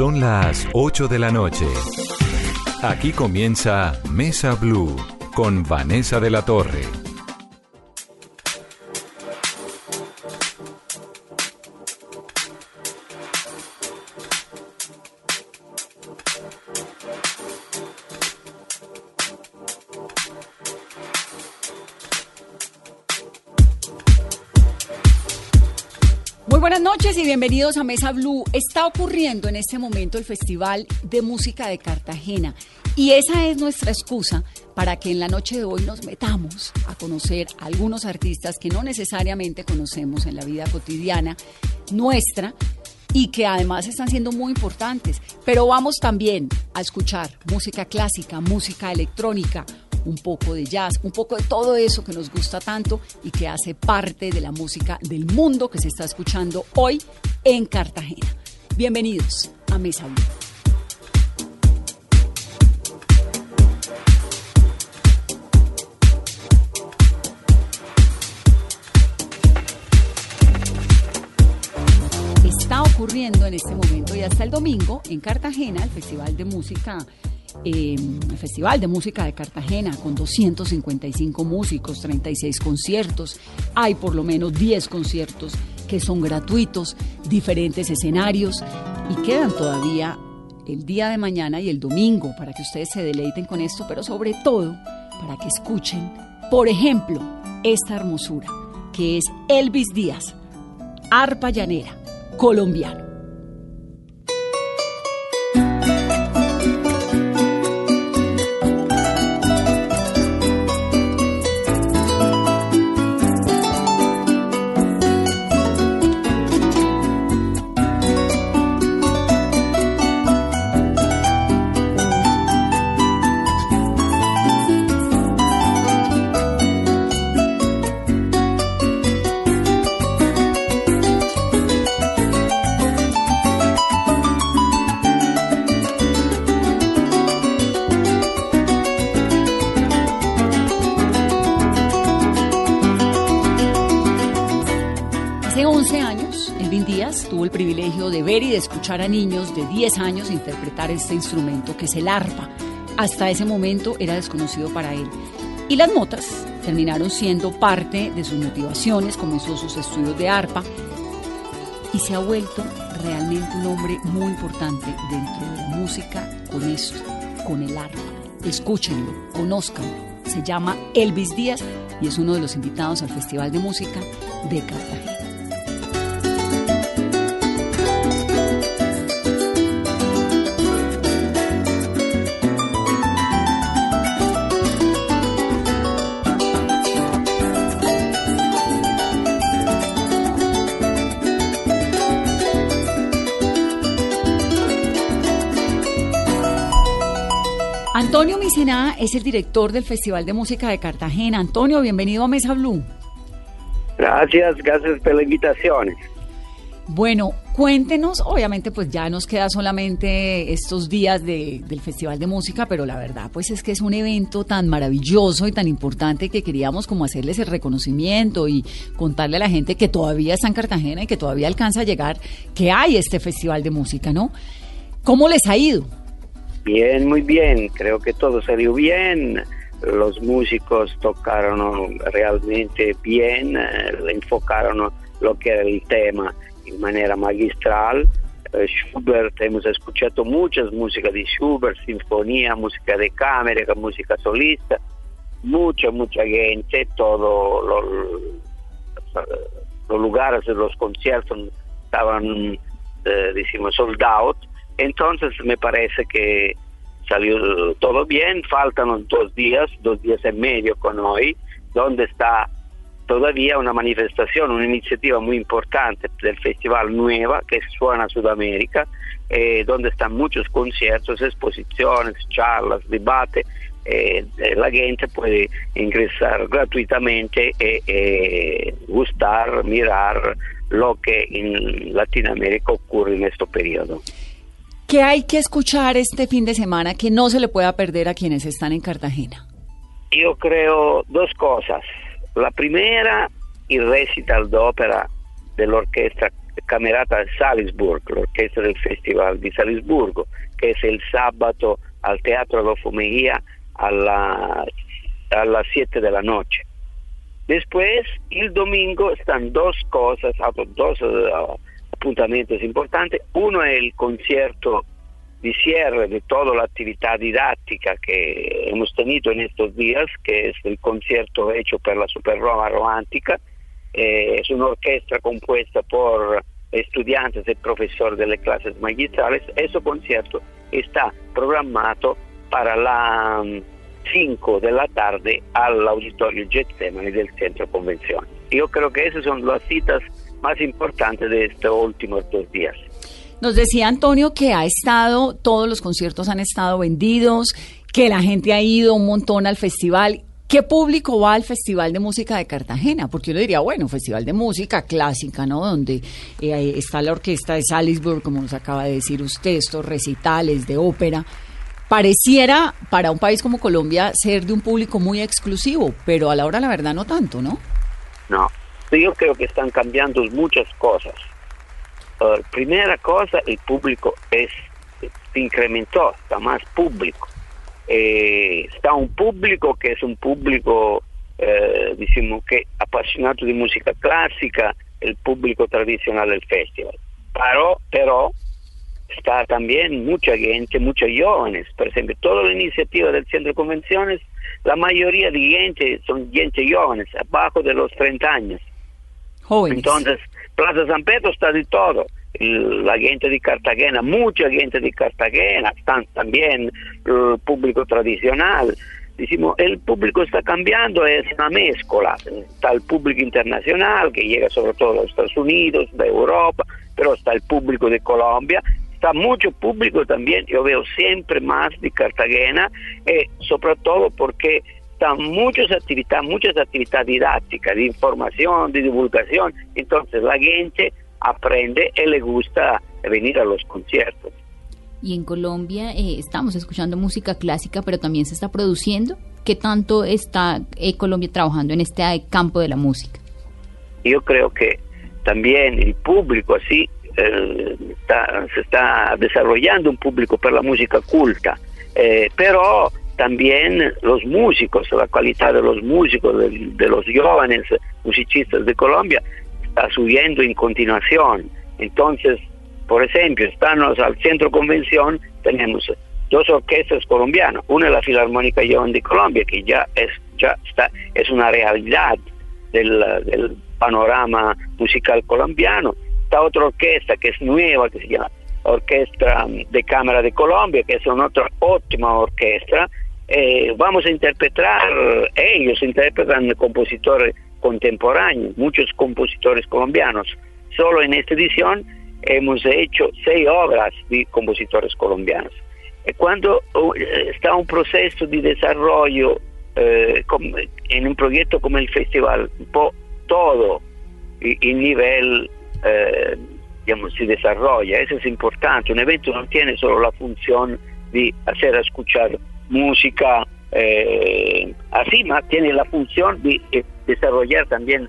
Son las 8 de la noche. Aquí comienza Mesa Blue con Vanessa de la Torre. Bienvenidos a Mesa Blue. Está ocurriendo en este momento el Festival de Música de Cartagena y esa es nuestra excusa para que en la noche de hoy nos metamos a conocer a algunos artistas que no necesariamente conocemos en la vida cotidiana nuestra y que además están siendo muy importantes. Pero vamos también a escuchar música clásica, música electrónica, un poco de jazz, un poco de todo eso que nos gusta tanto y que hace parte de la música del mundo que se está escuchando hoy en Cartagena. Bienvenidos a Mesa Está ocurriendo en este momento y hasta el domingo en Cartagena el Festival de Música el Festival de Música de Cartagena con 255 músicos, 36 conciertos. Hay por lo menos 10 conciertos que son gratuitos, diferentes escenarios y quedan todavía el día de mañana y el domingo para que ustedes se deleiten con esto, pero sobre todo para que escuchen, por ejemplo, esta hermosura que es Elvis Díaz, arpa llanera, colombiano. Escuchar a niños de 10 años interpretar este instrumento que es el arpa. Hasta ese momento era desconocido para él. Y las notas terminaron siendo parte de sus motivaciones, comenzó sus estudios de arpa y se ha vuelto realmente un hombre muy importante dentro de la música con esto, con el arpa. Escúchenlo, conózcanlo. Se llama Elvis Díaz y es uno de los invitados al Festival de Música de Cartagena. Antonio Misená es el director del Festival de Música de Cartagena. Antonio, bienvenido a Mesa Blue. Gracias, gracias por la invitación. Bueno, cuéntenos, obviamente pues ya nos queda solamente estos días del Festival de Música, pero la verdad pues es que es un evento tan maravilloso y tan importante que queríamos como hacerles el reconocimiento y contarle a la gente que todavía está en Cartagena y que todavía alcanza a llegar que hay este Festival de Música, ¿no? ¿Cómo les ha ido? Bien, muy bien, creo que todo salió bien, los músicos tocaron realmente bien, eh, enfocaron lo que era el tema en manera magistral. Eh, Schubert, hemos escuchado muchas músicas de Schubert, sinfonía, música de cámara, música solista, mucha, mucha gente, todos los lugares de los conciertos estaban, eh, decimos, sold out entonces me parece que salió todo bien, faltan dos días, dos días y medio con hoy, donde está todavía una manifestación, una iniciativa muy importante del Festival Nueva que suena a Sudamérica, eh, donde están muchos conciertos, exposiciones, charlas, debate. Eh, eh, la gente puede ingresar gratuitamente y gustar, mirar lo que en Latinoamérica ocurre en este periodo. ¿Qué hay que escuchar este fin de semana que no se le pueda perder a quienes están en Cartagena? Yo creo dos cosas. La primera, el recital de ópera de la orquesta Camerata Salisburg, l'orchestra del Festival di Salisburgo, che è il sabato al Teatro Adolfo Mejía a, a las 7 de la noche. Después, el domingo, están dos cosas, dos apuntamientos importantes. Uno es el concierto di cierre de toda la actividad didáctica que hemos tenido en estos días, que es el concierto hecho per la Super Roma Romántica. Es una orquesta compuesta por estudiantes y profesores de las clases magistrales. Ese concierto está programado para la 5 de la tarde al auditorio Getsemani del Centro Convención. Yo creo que esas son las citas más importantes de estos últimos dos días. Nos decía Antonio que ha estado, todos los conciertos han estado vendidos, que la gente ha ido un montón al festival. ¿Qué público va al Festival de Música de Cartagena? Porque yo le diría, bueno, Festival de Música clásica, ¿no? Donde eh, está la orquesta de Salisbury, como nos acaba de decir usted, estos recitales de ópera pareciera para un país como Colombia ser de un público muy exclusivo, pero a la hora la verdad no tanto, ¿no? No, yo creo que están cambiando muchas cosas. primera cosa, el público es se incrementó, está más público. Eh, está un público que es un público, eh, decimos que apasionado de música clásica, el público tradicional del festival. Pero, pero está también mucha gente, muchos jóvenes. Por ejemplo, toda la iniciativa del Centro de Convenciones, la mayoría de gente son gente jóvenes, abajo de los 30 años. Jóvenes. Entonces, Plaza San Pedro está de todo. La gente de Cartagena, mucha gente de Cartagena, están también el público tradicional. Decimos, el público está cambiando, es una mezcla. Está el público internacional que llega sobre todo los Estados Unidos, de Europa, pero está el público de Colombia está mucho público también, yo veo siempre más de Cartagena, eh, sobre todo porque muchas actividades, muchas actividades didácticas, de información, de divulgación, entonces la gente aprende y le gusta venir a los conciertos. Y en Colombia eh, estamos escuchando música clásica, pero también se está produciendo. ¿Qué tanto está eh, Colombia trabajando en este campo de la música? Yo creo que también el público así eh, se está desarrollando un público para la música culta, eh, pero también los músicos, la calidad de los músicos, de, los jóvenes musicistas de Colombia, está subiendo en continuación. Entonces, por ejemplo, estamos al centro convención, tenemos dos orquestas colombianas, una es la Filarmónica Joven de Colombia, que ya es, ya está, es una realidad del, del panorama musical colombiano, esta otra orquesta que es nueva, que se llama Orquesta de Cámara de Colombia, que es una otra óptima orquesta. Eh, vamos a interpretar, ellos interpretan compositores contemporáneos, muchos compositores colombianos. Solo en esta edición hemos hecho seis obras de compositores colombianos. Y cuando uh, está un proceso de desarrollo eh, en un proyecto como el festival, todo el nivel eh, digamos, se desarrolla. Eso es importante. Un evento no tiene solo la función de hacer escuchar música eh, así, más tiene la función de desarrollar también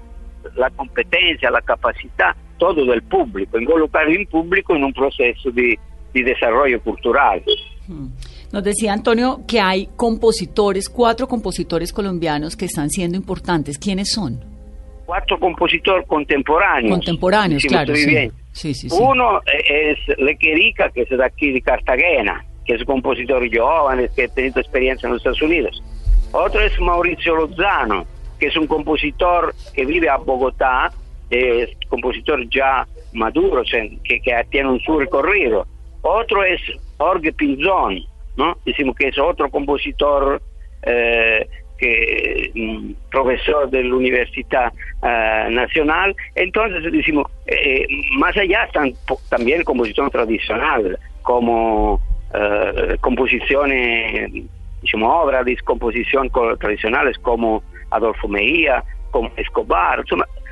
la competencia, la capacidad, todo del público, involucrar el público en un proceso de, de desarrollo cultural. Hmm. Nos decía Antonio que hay compositores, cuatro compositores colombianos que están siendo importantes. ¿Quiénes son? cuatro compositores contemporáneos. Contemporáneos, claro. Sí. Sí, Uno es Lequerica, que es de aquí de Cartagena, que es un compositor joven, que ha tenido experiencia en los Estados Unidos. Otro es Mauricio Lozano, que es un compositor que vive a Bogotá, es compositor ya maduro, que, que tiene un su recorrido. Otro es Jorge Pinzón, ¿no? Decimos que es otro compositor eh, que mm, profesor de la Universidad eh, Nacional. Entonces decimos, eh, más allá están también composición tradicional, como eh, composiciones, digamos, obras de composición tradicionales como Adolfo Mejía, como Escobar.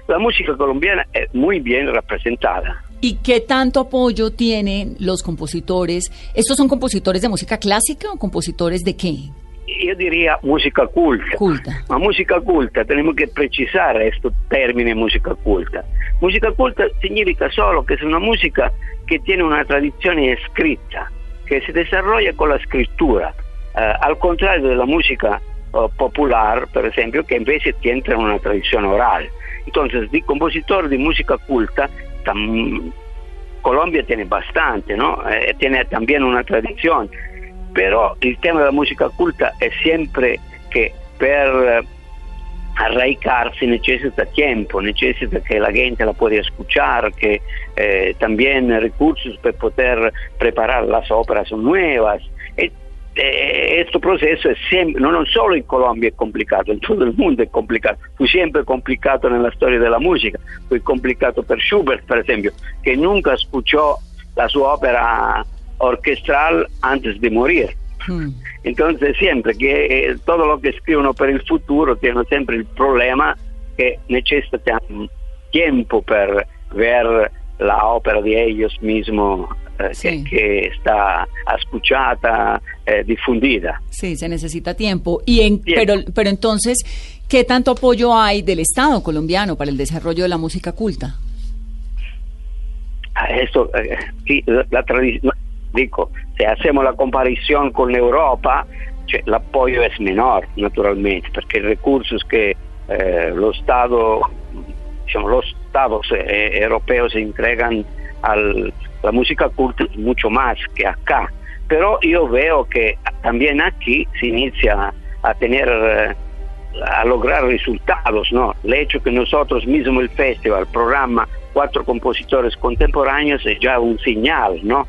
la música colombiana es muy bien representada. ¿Y qué tanto apoyo tienen los compositores? ¿Estos son compositores de música clásica o compositores de qué? yo diría música culta. Culta. Ma música culta, tenemos que precisar este término música culta. Música culta significa solo que es una música que tiene una tradición escrita, que se desarrolla con la escritura, eh, al contrario de la música eh, popular, por ejemplo, que invece tiene una tradición oral. Entonces, de compositor de música culta, Colombia tiene bastante, ¿no? Eh, tiene también una tradición, pero el tema de la música culta es siempre que per arraigarse necesita tiempo, necesita que la gente la pueda escuchar, que también recursos para poder preparar las óperas nuevas. E, eh, este proceso es siempre, no solo en Colombia es complicado, en todo el mundo es complicado, fue siempre complicado en la historia de la música, fue complicado per Schubert, por ejemplo, que nunca escuchó la su ópera orquestral antes de morir. Hmm. Entonces siempre que eh, todo lo que escriben para el futuro tiene siempre el problema que necesitan tiempo para ver la ópera de ellos mismos eh, Sí. que, está escuchada, eh, difundida. Sí, se necesita tiempo. Y en, Tiempo. pero, pero entonces, ¿qué tanto apoyo hay del Estado colombiano para el desarrollo de la música culta? Ah, Esto, eh, sí, la, la tradición, dico, se hacemos la comparación con Europa, cioè, apoyo es menor, naturalmente, porque recursos que eh, los Estados, diciamo, los Estados eh, culta es mucho más que acá. Pero yo veo que también aquí se inicia a tener, a lograr resultados, ¿no? El hecho que nosotros mismo el festival programa cuatro compositores contemporáneos es ya un señal, ¿no?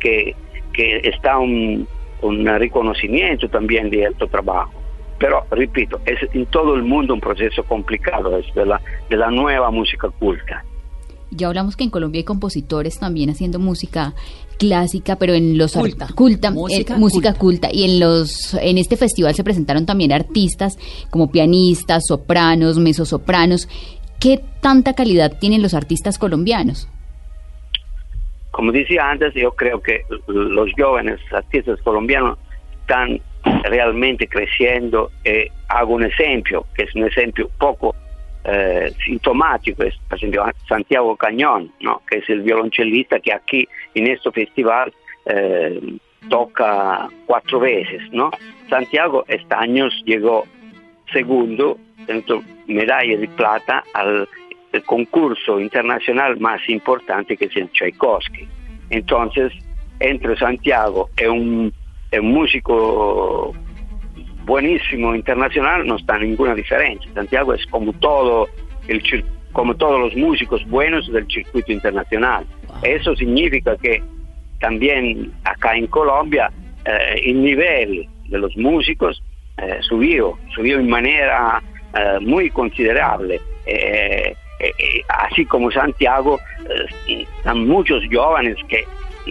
Que, que está un, un reconocimiento también de este trabajo. Pero, repito, es en todo el mundo un proceso complicado es de, la, de la nueva música culta. Ya hablamos que en Colombia hay compositores también haciendo música clásica, pero en los Culta. culta, Música eh, música culta. culta. y en los en este festival se presentaron también artistas como pianistas, sopranos, mezzosopranos. ¿Qué tanta calidad tienen los artistas colombianos? Como decía antes, yo creo que los jóvenes artistas colombianos están realmente creciendo y hago un ejemplo, que es un ejemplo poco eh, sintomático, es por ejemplo Santiago Cañón, ¿no? que es el violonchelista que aquí en este festival eh, toca cuatro veces. ¿no? Santiago este año llegó segundo, medalla de plata al el concurso internacional más importante que es el Tchaikovsky. Entonces, entre Santiago y un, y un músico buenísimo internacional no está ninguna diferencia. Santiago es como todo el como todos los músicos buenos del circuito internacional. Eso significa que también acá en Colombia eh, el nivel de los músicos eh, subió, subió en manera eh, muy considerable. Eh, eh, eh, así como Santiago, eh, están muchos jóvenes que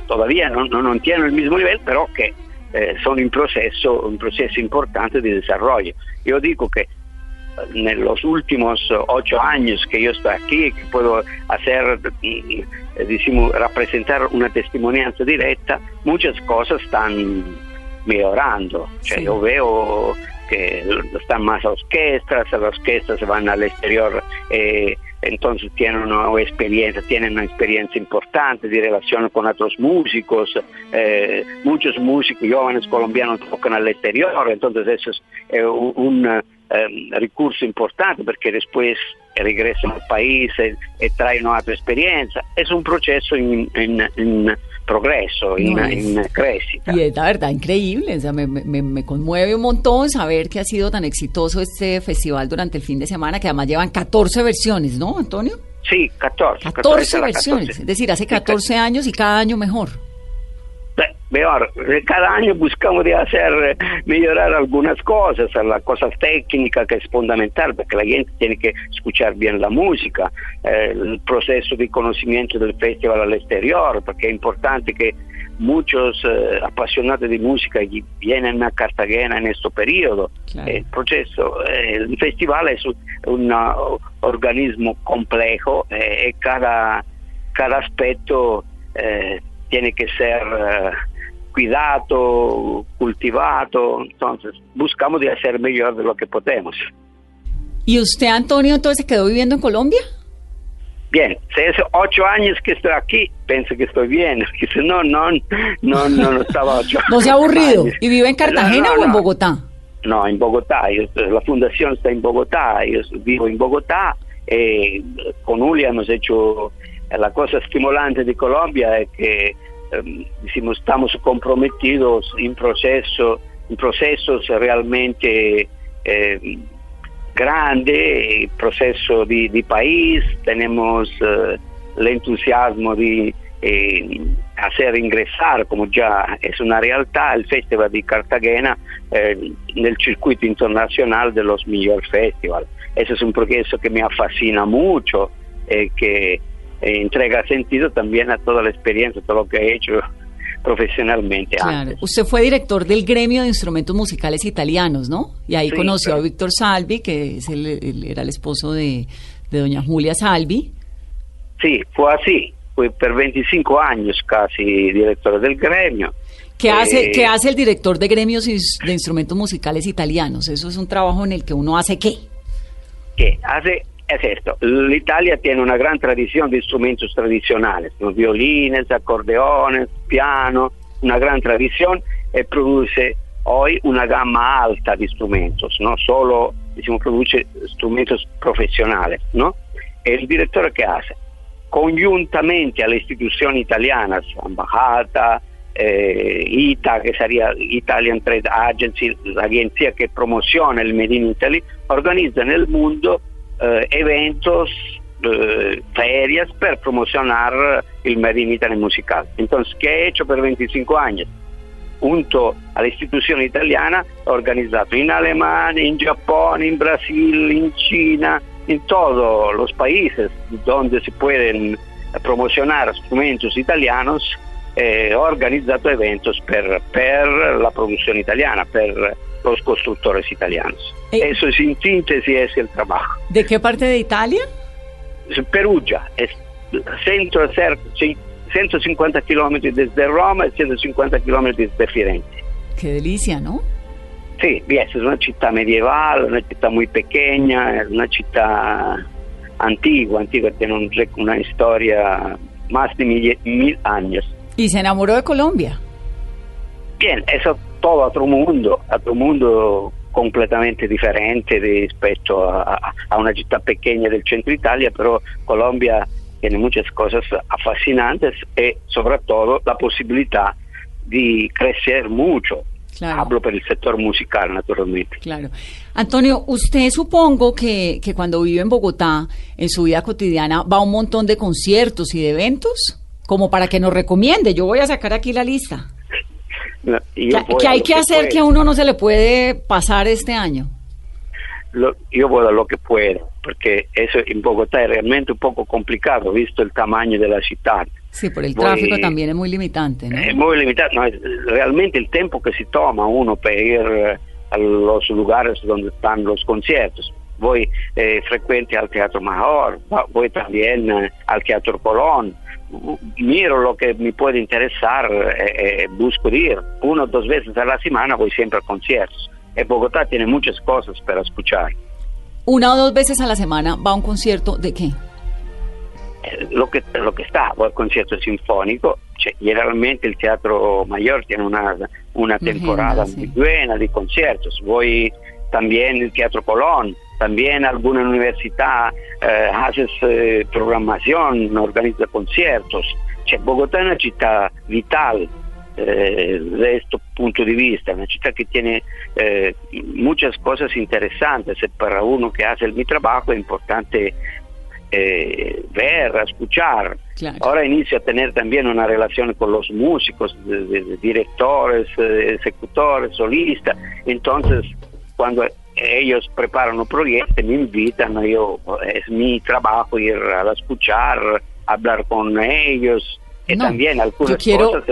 todavía no, no, no tienen el mismo nivel, pero que eh, son en proceso, un proceso importante de desarrollo. Yo digo que en los últimos ocho años que yo estoy aquí, que puedo hacer, decimos, representar una testimonianza directa, muchas cosas están mejorando. Cioè, Sí. Yo veo que están más orquestas, las orquestas van al exterior, eh, entonces tienen una experiencia, tienen una experiencia importante de relación con otros músicos, eh, muchos músicos jóvenes colombianos tocan al exterior, entonces eso es eh, un, eh, recurso importante porque después regresan al país y, y traen otra experiencia. Es un proceso en progreso, en, No en crecita. Y es la verdad increíble, o sea, me, me- me conmueve un montón saber que ha sido tan exitoso este festival durante el fin de semana, que además llevan 14 versiones, ¿no, Antonio? Sí, 14. 14 era versiones, 14. es decir, hace Sí, 14 años y cada año mejor. Eh, cada año buscamos de hacer, eh, mejorar algunas cosas, las cosas técnicas que es fundamental, porque la gente tiene que escuchar bien la música, eh, el proceso de conocimiento del festival al exterior, porque es importante que muchos eh, apasionados de música vienen a Cartagena en este periodo. Claro. El proceso, el festival es un, un, uh, organismo complejo eh, y cada, cada aspecto eh, tiene que ser, eh, cuidado, cultivado, entonces buscamos de hacer mejor de lo que podemos. ¿Y usted, Antonio, entonces se quedó viviendo en Colombia? Bien, si hace ocho años que estoy aquí, pienso que estoy bien. Si no, no, no, no, estaba ocho ¿No se ha aburrido? ¿Y vive en Cartagena o en Bogotá? No, en Bogotá. la fundación está en Bogotá. Yo vivo en Bogotá. Eh, con Julia hemos hecho la cosa estimulante de Colombia es que em, estamos comprometidos en proceso, en procesos realmente eh, grande, proceso de, de, país, tenemos eh, el entusiasmo de eh, hacer ingresar, como ya es una realidad, el Festival de Cartagena eh, en el circuito internacional de los mejores festivals. Ese es un proceso que me fascina mucho, eh, que entrega sentido también a toda la experiencia, todo lo que he hecho profesionalmente. Claro. Usted fue director del gremio de instrumentos musicales italianos, ¿no? Y ahí conoció a Víctor Salvi, que es el, era el esposo de, doña Julia Salvi. Sí, fue así. Fui por 25 años casi director del gremio. ¿Qué hace, ¿Qué eh, hace el director de gremios de instrumentos musicales italianos? Eso es un trabajo en el que uno hace qué? ¿Qué? Hace es esto, l'Italia tiene una gran tradición de instrumentos tradicionales, los violines, acordeones, piano, una gran tradición y produce hoy una gama alta de instrumentos, no solo diciamo, produce instrumentos profesionales. ¿no? El director que hace, conjuntamente a las instituciones italianas, Embajada, eh, ITA, que sería Italian Trade Agency, la agencia que promociona el Made in Italy, organiza en el mundo eh, eventos, eh, ferias para promocionar el Made in Italy musical. Entonces, ¿qué he hecho por 25 años? Junto a la institución italiana, he organizado en Alemania, en Japón, en Brasil, en China, en todos los países donde se pueden promocionar instrumentos italianos, eh, he organizado eventos per, la producción italiana, per los constructores italianos. Eh, Eso es en síntesis es el trabajo. ¿De qué parte de Italia? Perugia, es centro, 150 kilómetros desde Roma y 150 kilómetros desde Firenze. Qué delicia, ¿no? Sí, es una ciudad medieval, una ciudad muy pequeña, es una ciudad antigua, antigua, tiene una historia más de mil, mil años. ¿Y se enamoró de Colombia? Bien, eso todo otro mundo, otro mundo completamente diferente respecto a, una ciudad pequeña del centro Italia, pero Colombia tiene muchas cosas fascinantes y sobre todo la posibilidad de crecer mucho. Hablo por el sector musical, naturalmente. Claro. Antonio, usted supongo que, que cuando vive en Bogotá, en su vida cotidiana, va a un montón de conciertos y de eventos, como para que nos recomiende. Yo voy a sacar aquí la lista. ¿Qué, hay que hacer que a uno no se le puede pasar este año? yo voy a lo que puedo, porque eso en Bogotá es realmente un poco complicado, visto el tamaño de la ciudad. Sí, por el tráfico también es muy limitante, ¿no? Es muy limitante, no, realmente el tiempo que se toma uno para ir eh, a los lugares donde están los conciertos. Voy eh, frecuente al Teatro Major, voy también eh, al Teatro Colón, miro lo que me puede interesar, eh, eh, busco ir. Una o dos veces a la semana voy siempre a conciertos. En Bogotá tiene muchas cosas para escuchar. ¿Una o dos veces a la semana va a un concierto de qué? Eh, lo que, lo que está, voy al concierto sinfónico. generalmente el Teatro Mayor tiene una, una temporada muy buena de conciertos. Voy también al Teatro Colón, también alguna universidad eh, hace eh, programación, organiza conciertos. Bogotá es una ciudad vital eh, desde este punto de vista, una ciudad que tiene eh, muchas cosas interesantes. Para uno que hace mi trabajo es importante ver, escuchar. Ahora inicio a tener también una relación con los músicos, directores, ejecutores, solistas. Entonces, cuando ellos preparan un proyecto, me invitan, yo, es mi trabajo ir a escuchar, hablar con ellos. Y también algunas yo quiero,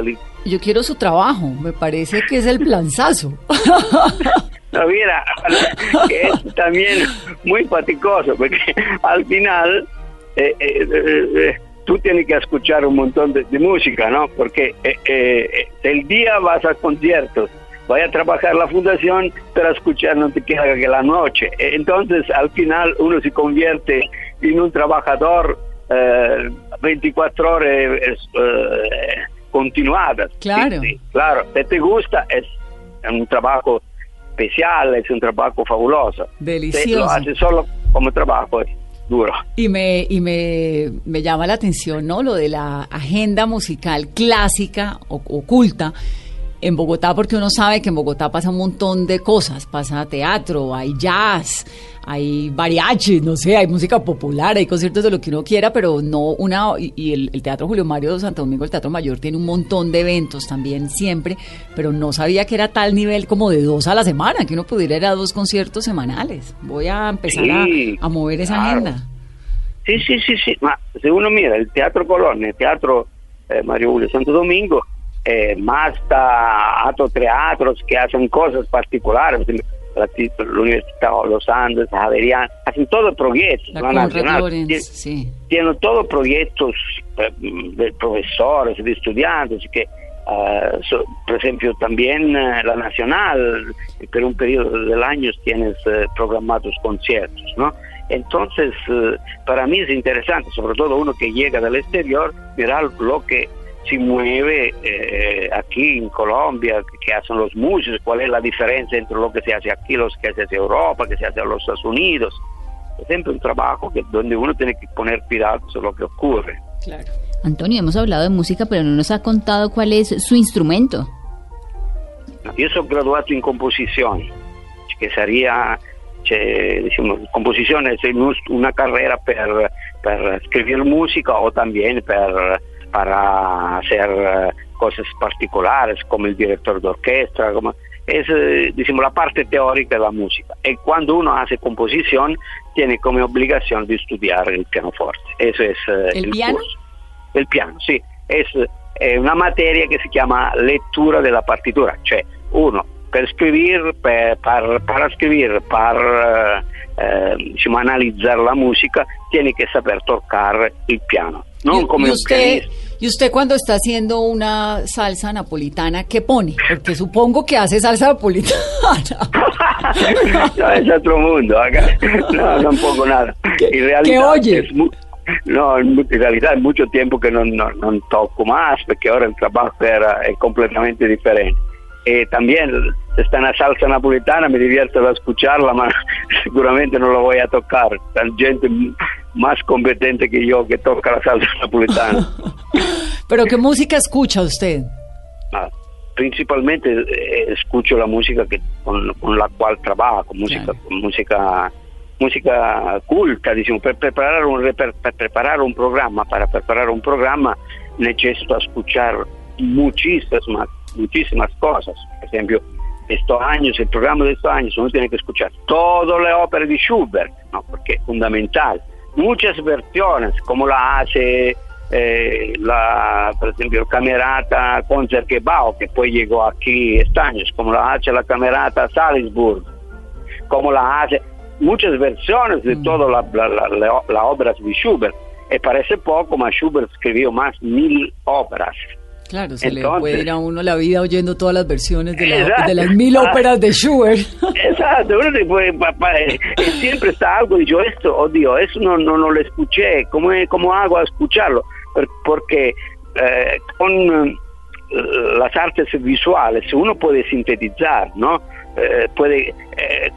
Yo quiero su trabajo, me parece que es el planzazo. no, mira, es también muy faticoso, porque al final eh, eh, eh, tú tienes que escuchar un montón de, música, ¿no? Porque eh, eh, el día vas a conciertos, vas a trabajar la fundación, pero escuchar no te queda que la noche. Entonces, al final, uno se convierte en un trabajador 24 horas continuadas. Claro. claro, si te gusta, es un trabajo especial, es un trabajo fabuloso. Delicioso. Si lo haces solo como trabajo, es duro. Y me, y me, me llama la atención, ¿no? Lo de la agenda musical clásica, o, oculta, en Bogotá, porque uno sabe que en Bogotá pasa un montón de cosas, pasa teatro, hay jazz, hay mariachi, no sé, hay música popular, hay conciertos de lo que uno quiera, pero no una, y, el, Teatro Julio Mario de Santo Domingo, el Teatro Mayor, tiene un montón de eventos también siempre, pero no sabía que era tal nivel como de dos a la semana, que uno pudiera ir a dos conciertos semanales. Voy a empezar a, mover esa agenda. Sí, sí, sí, sí, si uno mira el Teatro Colón, el Teatro eh, Mario Julio Santo Domingo, eh, Masta, otros teatros que hacen cosas particulares, la, Universidad de los Andes, Javerian, hacen todos proyectos, la nacional, tienen todos proyectos eh, de profesores, de estudiantes, que Uh, por ejemplo, también uh, la Nacional, por un periodo del año tienes uh, programados conciertos, ¿no? Entonces, para mí es interesante, sobre todo uno que llega del exterior, mirar lo que se mueve eh, aquí en Colombia, que hacen los músicos, cuál es la diferencia entre lo que se hace aquí, lo que se hace en Europa, que se hace en los Estados Unidos. Es siempre un trabajo que, donde uno tiene que poner cuidado sobre lo que ocurre. Claro. Antonio, hemos hablado de música, pero no nos ha contado cuál es su instrumento. Yo soy graduado en composición, que sería, diciamo, composición es una carrera para escribir música o también para para hacer eh, cosas particulares como el director de orquesta, como es eh, la parte teórica de la música. Y cuando uno hace composición, tiene como obligación de estudiar el pianoforte. Eso es eh, el, piano. El piano, sí. Es una materia que se llama lectura de la partitura, cioè uno per scrivere, per, para escribir, para analizar la música, tiene que saber tocar el piano. No como y usted, ¿Y usted cuando está haciendo una salsa napolitana, qué pone? Porque supongo que hace salsa napolitana. no, es otro mundo. Acá. No, no pongo nada. ¿Qué, oye? no, en realidad hay mucho tiempo que no, no, no toco más, porque ahora el trabajo era, es completamente diferente. Eh, también está en la salsa napolitana, me divierto a escucharla, pero seguramente no lo voy a tocar. Hay gente más competente que yo que toca la salsa napolitana. ¿Pero qué música escucha usted? Ah, principalmente eh, escucho la música que con, la cual trabajo, música, música música culta, diciamo, per preparar un, per, preparar un programa, para preparar un programa necesito escuchar muchísimas, muchísimas cosas. Por ejemplo, estos años, el programa de estos años, uno tiene que escuchar todas las óperas de Schubert, ¿no? porque es fundamental. Muchas versiones, como la hace eh, la, por ejemplo, Camerata Concertgebouw, que después llegó aquí este año, como la hace la Camerata Salisburg, como la hace muchas versiones de mm. todas las la, obras de Schubert. Y parece poco, mas Schubert escribió más mil obras. Claro, se le puede ir a uno la vida oyendo todas las versiones de, de las mil óperas de Schubert. Exacto, uno puede, eh, siempre está algo y yo esto, oh Dios, eso no, no, no lo escuché, ¿cómo, cómo hago a escucharlo? Porque eh, con eh, las artes visuales uno puede sintetizar, ¿no? puede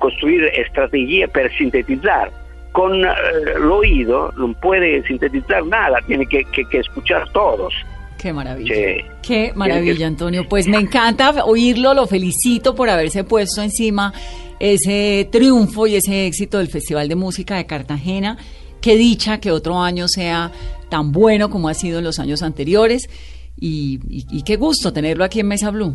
construir estrategias para sintetizar. Con el oído no puede sintetizar nada, tiene que, que, que escuchar todos. Qué maravilla. Qué maravilla, Antonio. Pues me encanta oírlo, lo felicito por haberse puesto encima ese triunfo y ese éxito del Festival de Música de Cartagena. Qué dicha que otro año sea tan bueno como ha sido en los años anteriores y, qué gusto tenerlo aquí en Mesa Blue.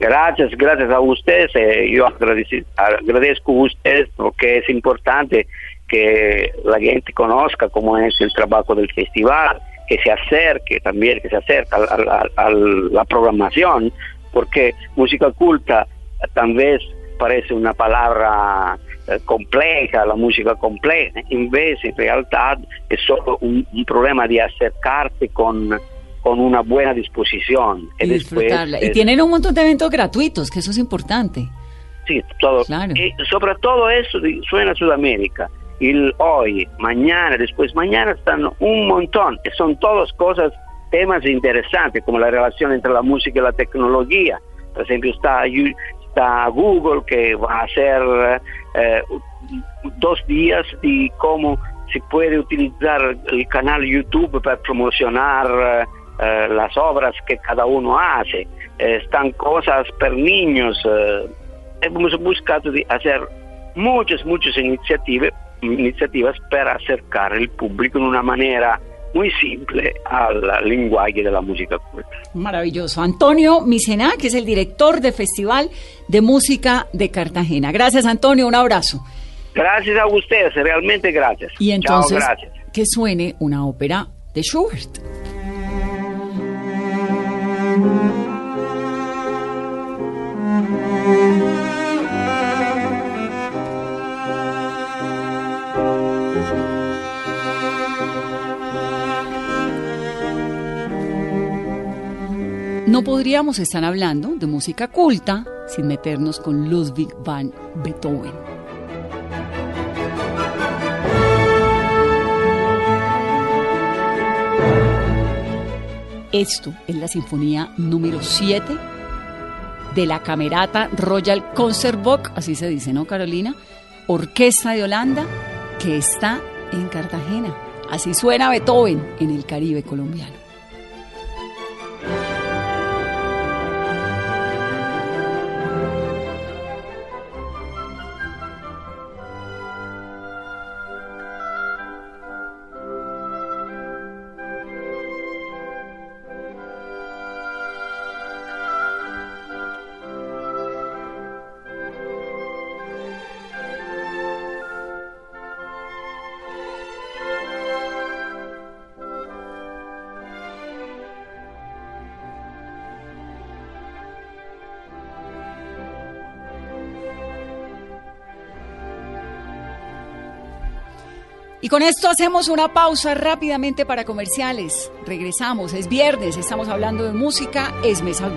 Gracias, gracias a ustedes. Eh, yo agradezco a ustedes porque es importante que la gente conozca cómo es el trabajo del festival que se acerque también, que se acerque a, la programación, porque música culta tal vez parece una palabra eh, compleja, la música compleja, invece in realtà è solo un, un problema di acercarse con, con una buena disposición. Y disfrutarla. y tienen un montón de eventos gratuitos, que eso es importante. Sí, todo. Claro. Y sobre todo eso suena Sudamérica. El hoy, mañana, después mañana están un montón. Son todas cosas, temas interesantes, como la relación entre la música y la tecnología. Por ejemplo, está, está Google que va a hacer eh, dos días y cómo se puede utilizar el canal YouTube para promocionar eh, las obras que cada uno hace. Eh, están cosas para niños. hemos buscado hacer muchas, muchas iniciativas, iniciativas para acercar el público en una manera muy simple al lenguaje de la música culta. Maravilloso. Antonio Micena, que es el director del Festival de Música de Cartagena. Gracias, Antonio. Un abrazo. Gracias a ustedes, realmente gracias. Y entonces, que suene una ópera de Schubert. No podríamos estar hablando de música culta sin meternos con Ludwig van Beethoven. Esto es la sinfonía número 7 de la Camerata Royal Concertbook, así se dice, ¿no, Carolina? Orquesta de Holanda que está en Cartagena. Así suena Beethoven en el Caribe colombiano. Y con esto hacemos una pausa rápidamente para comerciales. Regresamos, es viernes, estamos hablando de música, es Mesa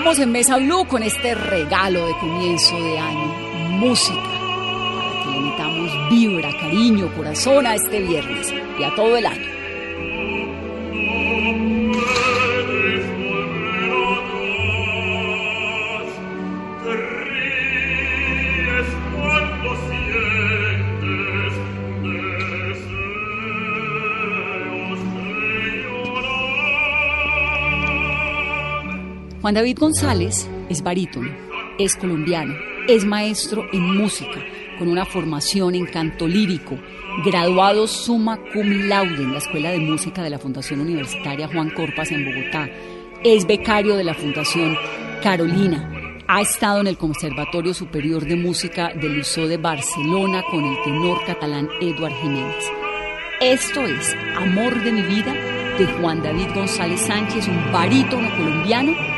Continuamos en Mesa Blue con este regalo de comienzo de año, música, para que le metamos vibra, cariño, corazón a este viernes y a todo el año. Juan David González es barítono, es colombiano, es maestro en música, con una formación en canto lírico, graduado summa cum laude en la Escuela de Música de la Fundación Universitaria Juan Corpas en Bogotá, es becario de la Fundación Carolina, ha estado en el Conservatorio Superior de Música del Liceo de Barcelona con el tenor catalán Eduard Jiménez. Esto es Amor de mi vida de Juan David González Sánchez, un barítono colombiano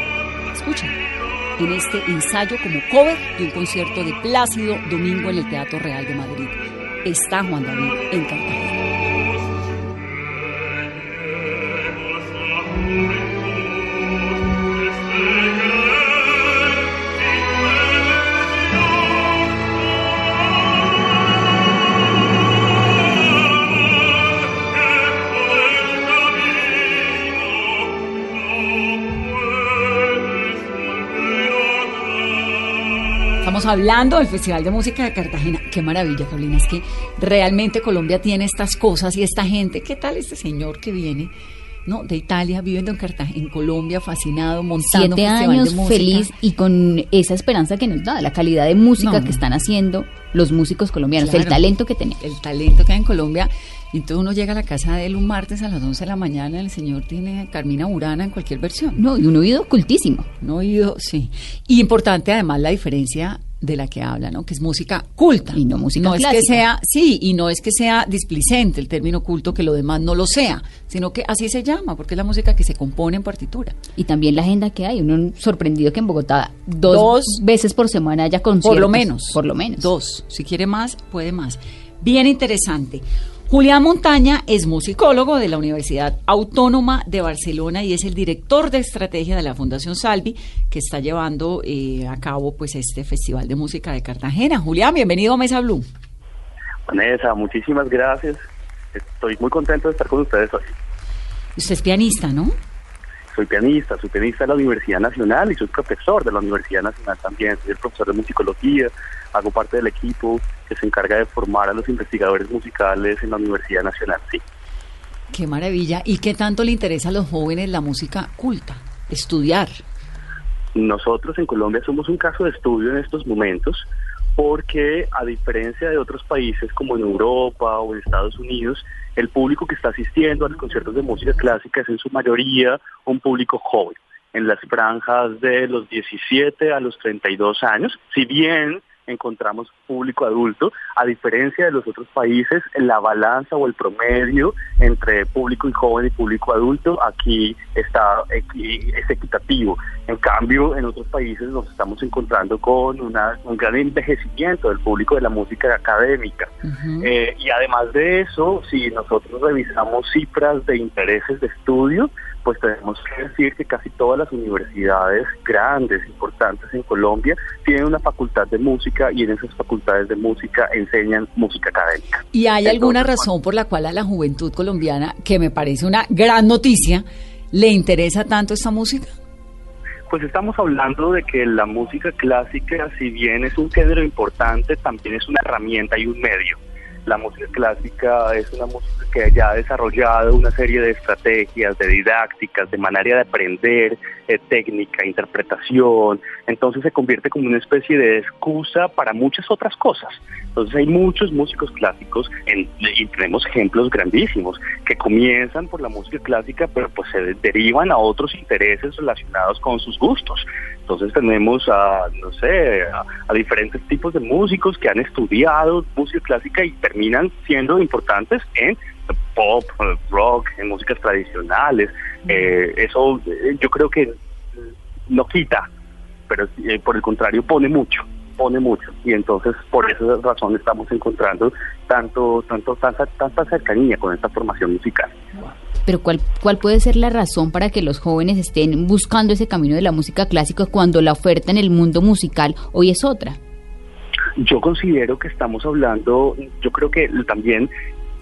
Escuchen, en este ensayo como cover de un concierto de Plácido Domingo en el Teatro Real de Madrid. Está Juan David en Cartagena. Hablando del Festival de Música de Cartagena. Qué maravilla, Carolina, es que realmente Colombia tiene estas cosas y esta gente. ¿Qué tal este señor que viene? No, de Italia, viviendo en Cartagena, en Colombia, fascinado, montando Siete años feliz y con esa esperanza que nos da, la calidad de música que están haciendo los músicos colombianos, el talento que tenemos. El talento que hay en Colombia. Y entonces uno llega a la casa de él un martes a las 11 de la mañana, el señor tiene Carmina Burana en cualquier versión. No, y un oído cultísimo. Un oído, sí. Y importante además la diferencia de la que habla, ¿no? Que es música culta. Y no música No es que sea, sí, y no es que sea displicente el término culto, que lo demás no lo sea, sino que así se llama, porque es la música que se compone en partitura. Y también la agenda que hay, uno sorprendido que en Bogotá dos, veces por semana haya conciertos. Por lo menos. Por lo menos. Dos. Si quiere más, puede más. Bien interesante. Julián Montaña es musicólogo de la Universidad Autónoma de Barcelona y es el director de estrategia de la Fundación Salvi, que está llevando eh, a cabo pues este Festival de Música de Cartagena. Julián, bienvenido a Mesa Blue. Vanessa, muchísimas gracias. Estoy muy contento de estar con ustedes hoy. Usted es pianista, ¿no? Soy pianista, soy pianista de la Universidad Nacional y soy profesor de la Universidad Nacional también. Soy el profesor de musicología, hago parte del equipo que se encarga de formar a los investigadores musicales en la Universidad Nacional, sí. Qué maravilla. ¿Y qué tanto le interesa a los jóvenes la música culta? Estudiar. Nosotros en Colombia somos un caso de estudio en estos momentos porque a diferencia de otros países como en Europa o en Estados Unidos, el público que está asistiendo a los conciertos de música clásica es en su mayoría un público joven, en las franjas de los 17 a los 32 años, si bien encontramos público adulto, a diferencia de los otros países, la balanza o el promedio entre público y joven y público adulto aquí está es equitativo. En cambio, en otros países nos estamos encontrando con una, un gran envejecimiento del público de la música académica. Eh, y además de eso, si nosotros revisamos cifras de intereses de estudio, pues tenemos que decir que casi todas las universidades grandes, importantes en Colombia, tienen una facultad de música y en esas facultades de música enseñan música académica. ¿Y hay alguna razón por la cual a la juventud colombiana, que me parece una gran noticia, le interesa tanto esta música? Pues estamos hablando de que la música clásica, si bien es un género importante, también es una herramienta y un medio. La música clásica es una música que ya ha desarrollado una serie de estrategias, de didácticas, de manera de aprender, eh, técnica, interpretación. Entonces se convierte como una especie de excusa para muchas otras cosas. Entonces hay muchos músicos clásicos y tenemos ejemplos grandísimos que comienzan por la música clásica, pero pues se derivan a otros intereses relacionados con sus gustos. Entonces tenemos a, no sé, a, diferentes tipos de músicos que han estudiado música clásica y terminan siendo importantes en pop, rock, en músicas tradicionales. Eh, eso eh, yo creo que no quita, pero eh, por el contrario pone mucho pone mucho y entonces por esa razón estamos encontrando tanto tanto tanta, tanta cercanía con esta formación musical. Pero ¿cuál, ¿cuál puede ser la razón para que los jóvenes estén buscando ese camino de la música clásica cuando la oferta en el mundo musical hoy es otra? Yo considero que estamos hablando, yo creo que también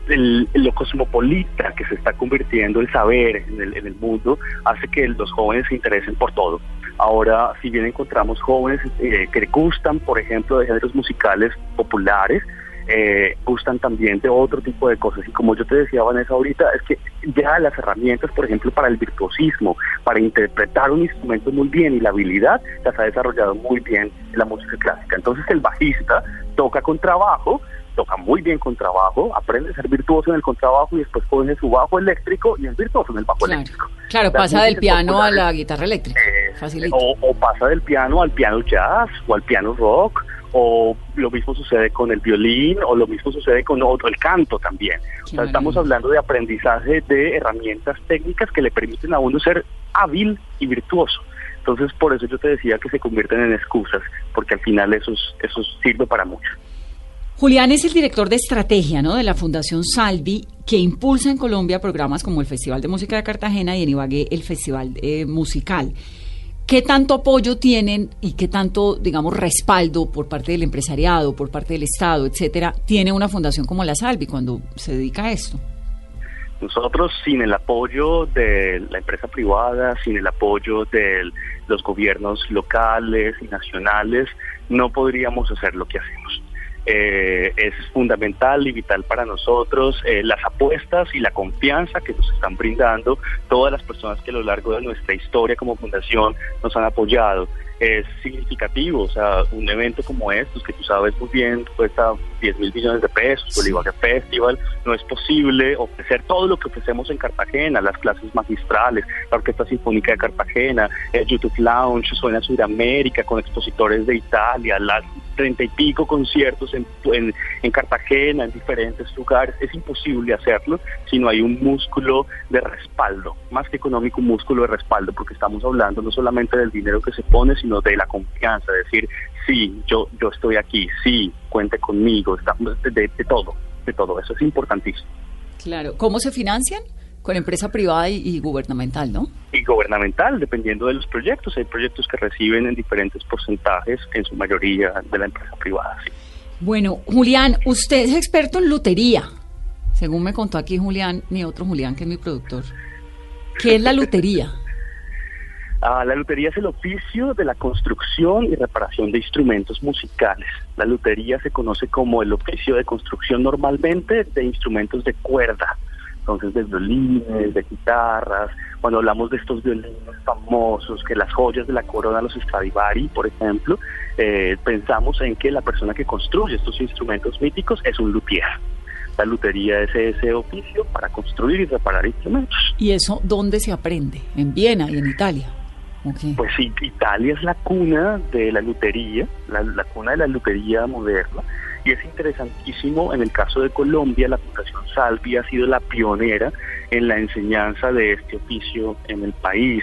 el, lo cosmopolita que se está convirtiendo el saber en el, en el mundo hace que los jóvenes se interesen por todo. Ahora, si bien encontramos jóvenes eh, que gustan, por ejemplo, de géneros musicales populares, eh, gustan también de otro tipo de cosas. Y como yo te decía, Vanessa, ahorita, es que ya las herramientas, por ejemplo, para el virtuosismo, para interpretar un instrumento muy bien y la habilidad, las ha desarrollado muy bien la música clásica. Entonces el bajista toca con trabajo, toca muy bien con trabajo, aprende a ser virtuoso en el contrabajo y después pone su bajo eléctrico y es virtuoso en el bajo eléctrico. Claro, pasa del piano a la guitarra eléctrica. Eh, o, o, pasa del piano al piano jazz o al piano rock o lo mismo sucede con el violín o lo mismo sucede con otro, el canto también. O sea, estamos hablando de aprendizaje de herramientas técnicas que le permiten a uno ser hábil y virtuoso. Entonces, por eso yo te decía que se convierten en excusas, porque al final eso, eso sirve para mucho. Julián es el director de estrategia ¿no? de la Fundación Salvi, que impulsa en Colombia programas como el Festival de Música de Cartagena y en Ibagué el Festival eh, Musical. ¿Qué tanto apoyo tienen y qué tanto, digamos, respaldo por parte del empresariado, por parte del Estado, etcétera, tiene una fundación como la Salvi cuando se dedica a esto? Nosotros sin el apoyo de la empresa privada, sin el apoyo de los gobiernos locales y nacionales, no podríamos hacer lo que hacemos. Eh, es fundamental y vital para nosotros eh, las apuestas y la confianza que nos están brindando todas las personas que a lo largo de nuestra historia como fundación nos han apoyado es significativo. O sea, un evento como estos, que tú sabes muy bien, cuesta 10 mil millones de pesos, Bolívar Festival, no es posible ofrecer todo lo que ofrecemos en Cartagena, las clases magistrales, la Orquesta Sinfónica de Cartagena, el YouTube Lounge, Suena Sudamérica, con expositores de Italia, las treinta y pico conciertos en, en, en, Cartagena, en diferentes lugares. Es imposible hacerlo si no hay un músculo de respaldo, más que económico, un músculo de respaldo, porque estamos hablando no solamente del dinero que se pone, sino de la confianza, decir, sí, yo, yo estoy aquí, sí, cuente conmigo, estamos de, de, de todo, de todo eso, es importantísimo. Claro, ¿cómo se financian? con empresa privada y, y, gubernamental, ¿no? Y gubernamental, dependiendo de los proyectos. Hay proyectos que reciben en diferentes porcentajes, en su mayoría de la empresa privada. Sí. Bueno, Julián, usted es experto en lutería, según me contó aquí Julián, mi otro Julián, que es mi productor. ¿Qué es la lutería? Ah, la lutería es el oficio de la construcción y reparación de instrumentos musicales. La lutería se conoce como el oficio de construcción normalmente de instrumentos de cuerda entonces de violines, de guitarras, cuando hablamos de estos violines famosos, que las joyas de la corona, los Stradivari, por ejemplo, eh, pensamos en que la persona que construye estos instrumentos míticos es un luthier. La lutería es ese oficio para construir y reparar instrumentos. ¿Y eso dónde se aprende? ¿En Viena y en Italia? Pues sí, Italia es la cuna de la lutería, la, la cuna de la lutería moderna. Y es interesantísimo, en el caso de Colombia, la Fundación Salvi ha sido la pionera en la enseñanza de este oficio en el país.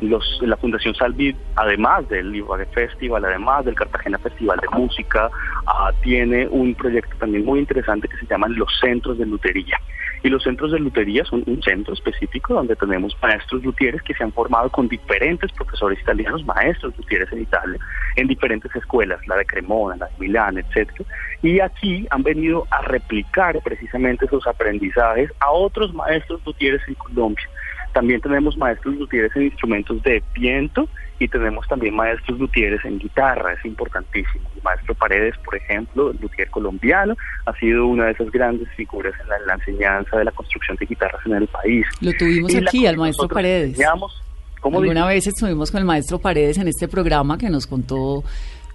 Los, la Fundación Salvi, además del Ibagué Festival, además del Cartagena Festival de Música, uh, tiene un proyecto también muy interesante que se llaman los Centros de Lutería. Y los centros de lutería son un centro específico donde tenemos maestros luthieres que se han formado con diferentes profesores italianos, maestros luthieres en Italia, en diferentes escuelas, la de Cremona, la de Milán, etcétera. Y aquí han venido a replicar precisamente esos aprendizajes a otros maestros luthieres en Colombia. También tenemos maestros luthieres en instrumentos de viento y tenemos también maestros luthieres en guitarra, es importantísimo. El maestro Paredes, por ejemplo, el luthier colombiano, ha sido una de esas grandes figuras en la, en la enseñanza de la construcción de guitarras en el país. Lo tuvimos y aquí, al maestro Paredes. ¿Cómo Alguna vez estuvimos con el maestro Paredes en este programa que nos contó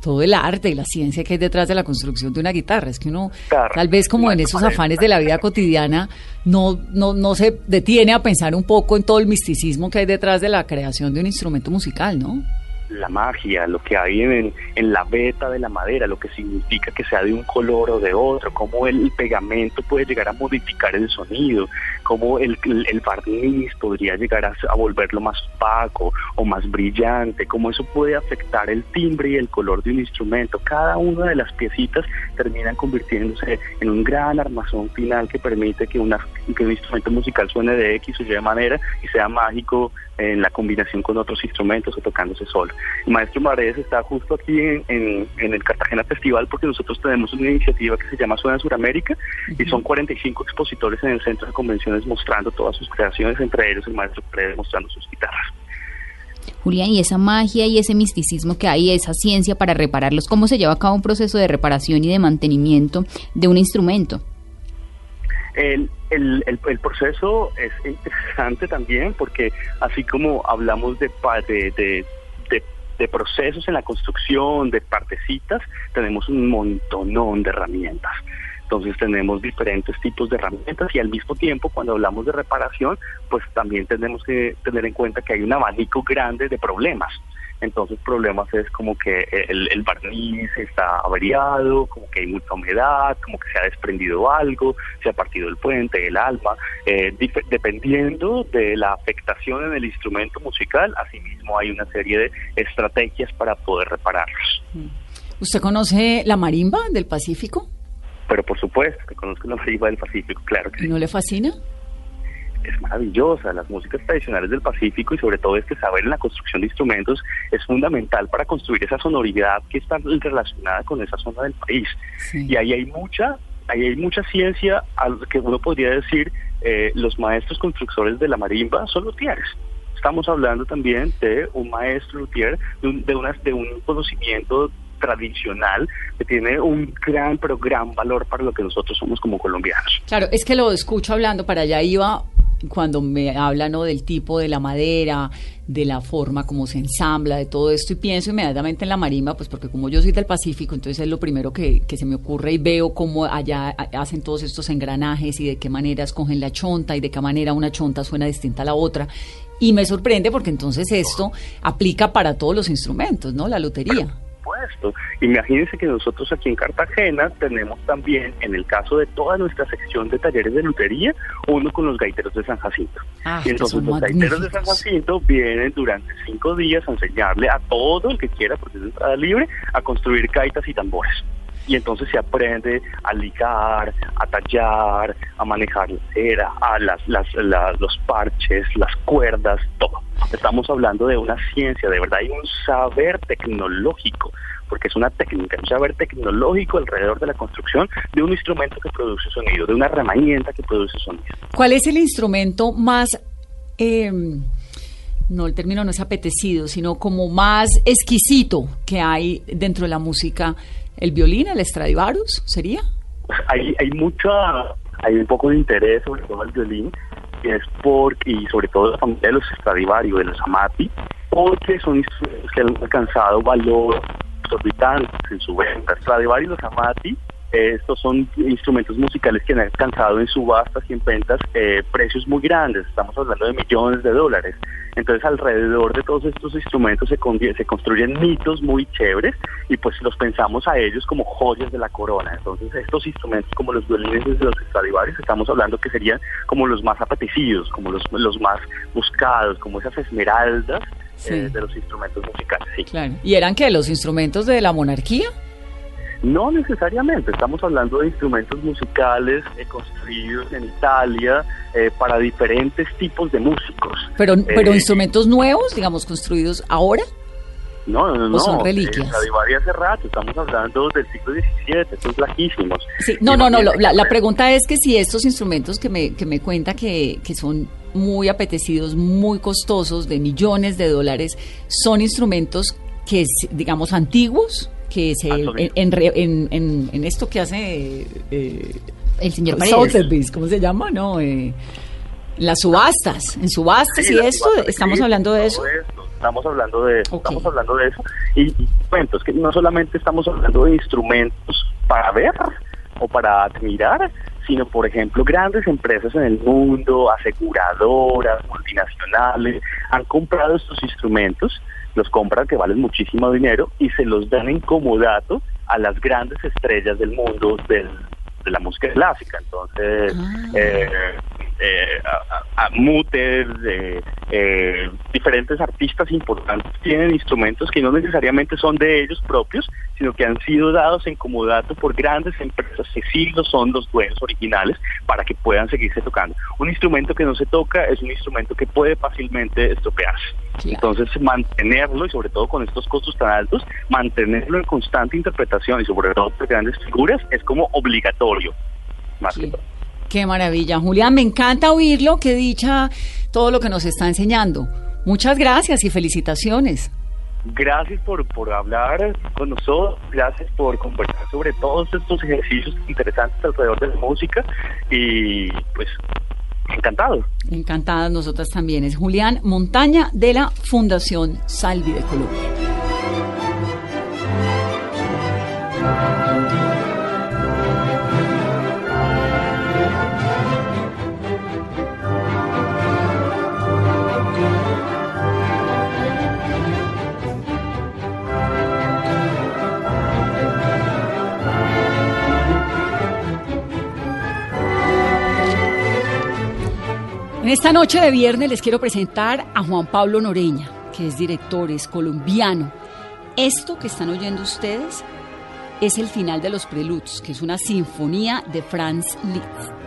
todo el arte y la ciencia que hay detrás de la construcción de una guitarra. Es que uno, claro, tal vez como en esos afanes de la vida cotidiana, no, no, no se detiene a pensar un poco en todo el misticismo que hay detrás de la creación de un instrumento musical, ¿no? La magia, lo que hay en, en, la veta de la madera, lo que significa que sea de un color o de otro, cómo el pegamento puede llegar a modificar el sonido, cómo el, el, barniz podría llegar a, a, volverlo más opaco o más brillante, cómo eso puede afectar el timbre y el color de un instrumento. Cada una de las piecitas terminan convirtiéndose en un gran armazón final que permite que, una, que un instrumento musical suene de X o Y manera y sea mágico en la combinación con otros instrumentos o tocándose solo. El maestro Maredes está justo aquí en, en, en, el Cartagena Festival porque nosotros tenemos una iniciativa que se llama Suena Suramérica uh -huh. y son 45 expositores en el centro de convenciones mostrando todas sus creaciones, entre ellos el maestro Maredes mostrando sus guitarras. Julián, y esa magia y ese misticismo que hay, esa ciencia para repararlos, ¿cómo se lleva a cabo un proceso de reparación y de mantenimiento de un instrumento? El, el, el, proceso es interesante también porque así como hablamos de, de, de, de, de procesos en la construcción, de partecitas, tenemos un montonón de herramientas. Entonces tenemos diferentes tipos de herramientas y al mismo tiempo cuando hablamos de reparación, pues también tenemos que tener en cuenta que hay un abanico grande de problemas. Entonces problemas es como que el, el, barniz está averiado, como que hay mucha humedad, como que se ha desprendido algo, se ha partido el puente, el alma, eh, dependiendo de la afectación en el instrumento musical, asimismo hay una serie de estrategias para poder repararlos. ¿Usted conoce la marimba del Pacífico? Pero por supuesto que conozco la marimba del Pacífico, claro que ¿Y no le fascina? Es maravillosa. Las músicas tradicionales del Pacífico y sobre todo este saber en la construcción de instrumentos es fundamental para construir esa sonoridad que está relacionada con esa zona del país. Sí. Y ahí hay mucha, ahí hay mucha ciencia a lo que uno podría decir eh, los maestros constructores de la marimba son luthieres. Estamos hablando también de un maestro luthier, de un, de, una, de un conocimiento tradicional que tiene un gran, pero gran valor para lo que nosotros somos como colombianos. Claro, es que lo escucho hablando, para allá iba cuando me hablan ¿no? del tipo de la madera, de la forma como se ensambla, de todo esto, y pienso inmediatamente en la marimba, pues porque como yo soy del Pacífico, entonces es lo primero que, que se me ocurre y veo cómo allá hacen todos estos engranajes y de qué manera escogen la chonta y de qué manera una chonta suena distinta a la otra. Y me sorprende porque entonces esto aplica para todos los instrumentos, ¿no? La lotería supuesto. Imagínense que nosotros aquí en Cartagena tenemos también, en el caso de toda nuestra sección de talleres de lutería, uno con los gaiteros de San Jacinto. Ah, y entonces los gaiteros de San Jacinto vienen durante cinco días a enseñarle a todo el que quiera, porque es entrada libre, a construir gaitas y tambores y entonces se aprende a ligar, a tallar, a manejar la cera, a las, los parches, las cuerdas, todo. Estamos hablando de una ciencia, de verdad, hay un saber tecnológico, porque es una técnica, un saber tecnológico alrededor de la construcción de un instrumento que produce sonido, de una herramienta que produce sonido. ¿Cuál es el instrumento más... Eh, no, el término no es apetecido, sino como más exquisito que hay dentro de la música el violín, el Stradivarius, ¿sería? Hay, hay mucha, hay un poco de interés sobre todo el violín, y es porque, y sobre todo la familia de los Stradivarius, de los Amati, porque son instrumentos que han alcanzado valor exorbitante en su venta. Stradivarius y los Amati estos son instrumentos musicales que han alcanzado en subastas y en ventas eh, precios muy grandes, estamos hablando de millones de dólares. Entonces alrededor de todos estos instrumentos se, se construyen mitos muy chéveres y pues los pensamos a ellos como joyas de la corona. Entonces estos instrumentos como los violines de los Stradivarius estamos hablando que serían como los más apetecidos, como los, los más buscados, como esas esmeraldas eh, de los instrumentos musicales. Sí. Claro. ¿Y eran que los instrumentos de la monarquía? No necesariamente, estamos hablando de instrumentos musicales eh, construidos en Italia eh, para diferentes tipos de músicos. Pero, pero eh, instrumentos nuevos, digamos, construidos ahora. No, no, no. son reliquias? Hace rato, estamos hablando del siglo XVII, estos lajísimos. Sí, no, no, no, la, la, pregunta es que si estos instrumentos que me, que me cuenta que, que son muy apetecidos, muy costosos, de millones de dólares, son instrumentos que, digamos, antiguos que se, en, en, en, esto que hace eh, el señor Paredes. ¿cómo se llama? No, eh, las subastas, en subastas y esto, estamos hablando de eso. Estamos hablando de eso, estamos hablando de eso. Y, es que no solamente estamos hablando de instrumentos para ver o para admirar, sino por ejemplo grandes empresas en el mundo, aseguradoras, multinacionales, han comprado estos instrumentos los compran que valen muchísimo dinero y se los dan en comodato a las grandes estrellas del mundo del, de la música clásica. Entonces, ah. eh, eh, a, a, eh, diferentes artistas importantes tienen instrumentos que no necesariamente son de ellos propios, sino que han sido dados en comodato por grandes empresas que sí lo son los dueños originales para que puedan seguirse tocando. Un instrumento que no se toca es un instrumento que puede fácilmente estropearse. Entonces, mantenerlo y sobre todo con estos costos tan altos, mantenerlo en constante interpretación y sobre todo por grandes figuras es como obligatorio. Más que todo. Qué maravilla. Julián, me encanta oírlo, qué dicha todo lo que nos está enseñando. Muchas gracias y felicitaciones. Gracias por, por hablar con nosotros, gracias por conversar sobre todos estos ejercicios interesantes alrededor de la música y pues encantado. Encantadas nosotras también. Es Julián Montaña de la Fundación Salvi de Colombia. Esta noche de viernes les quiero presentar a Juan Pablo Noreña, que es director, es colombiano. Esto que están oyendo ustedes es el final de los Preludes, que es una sinfonía de Franz Liszt.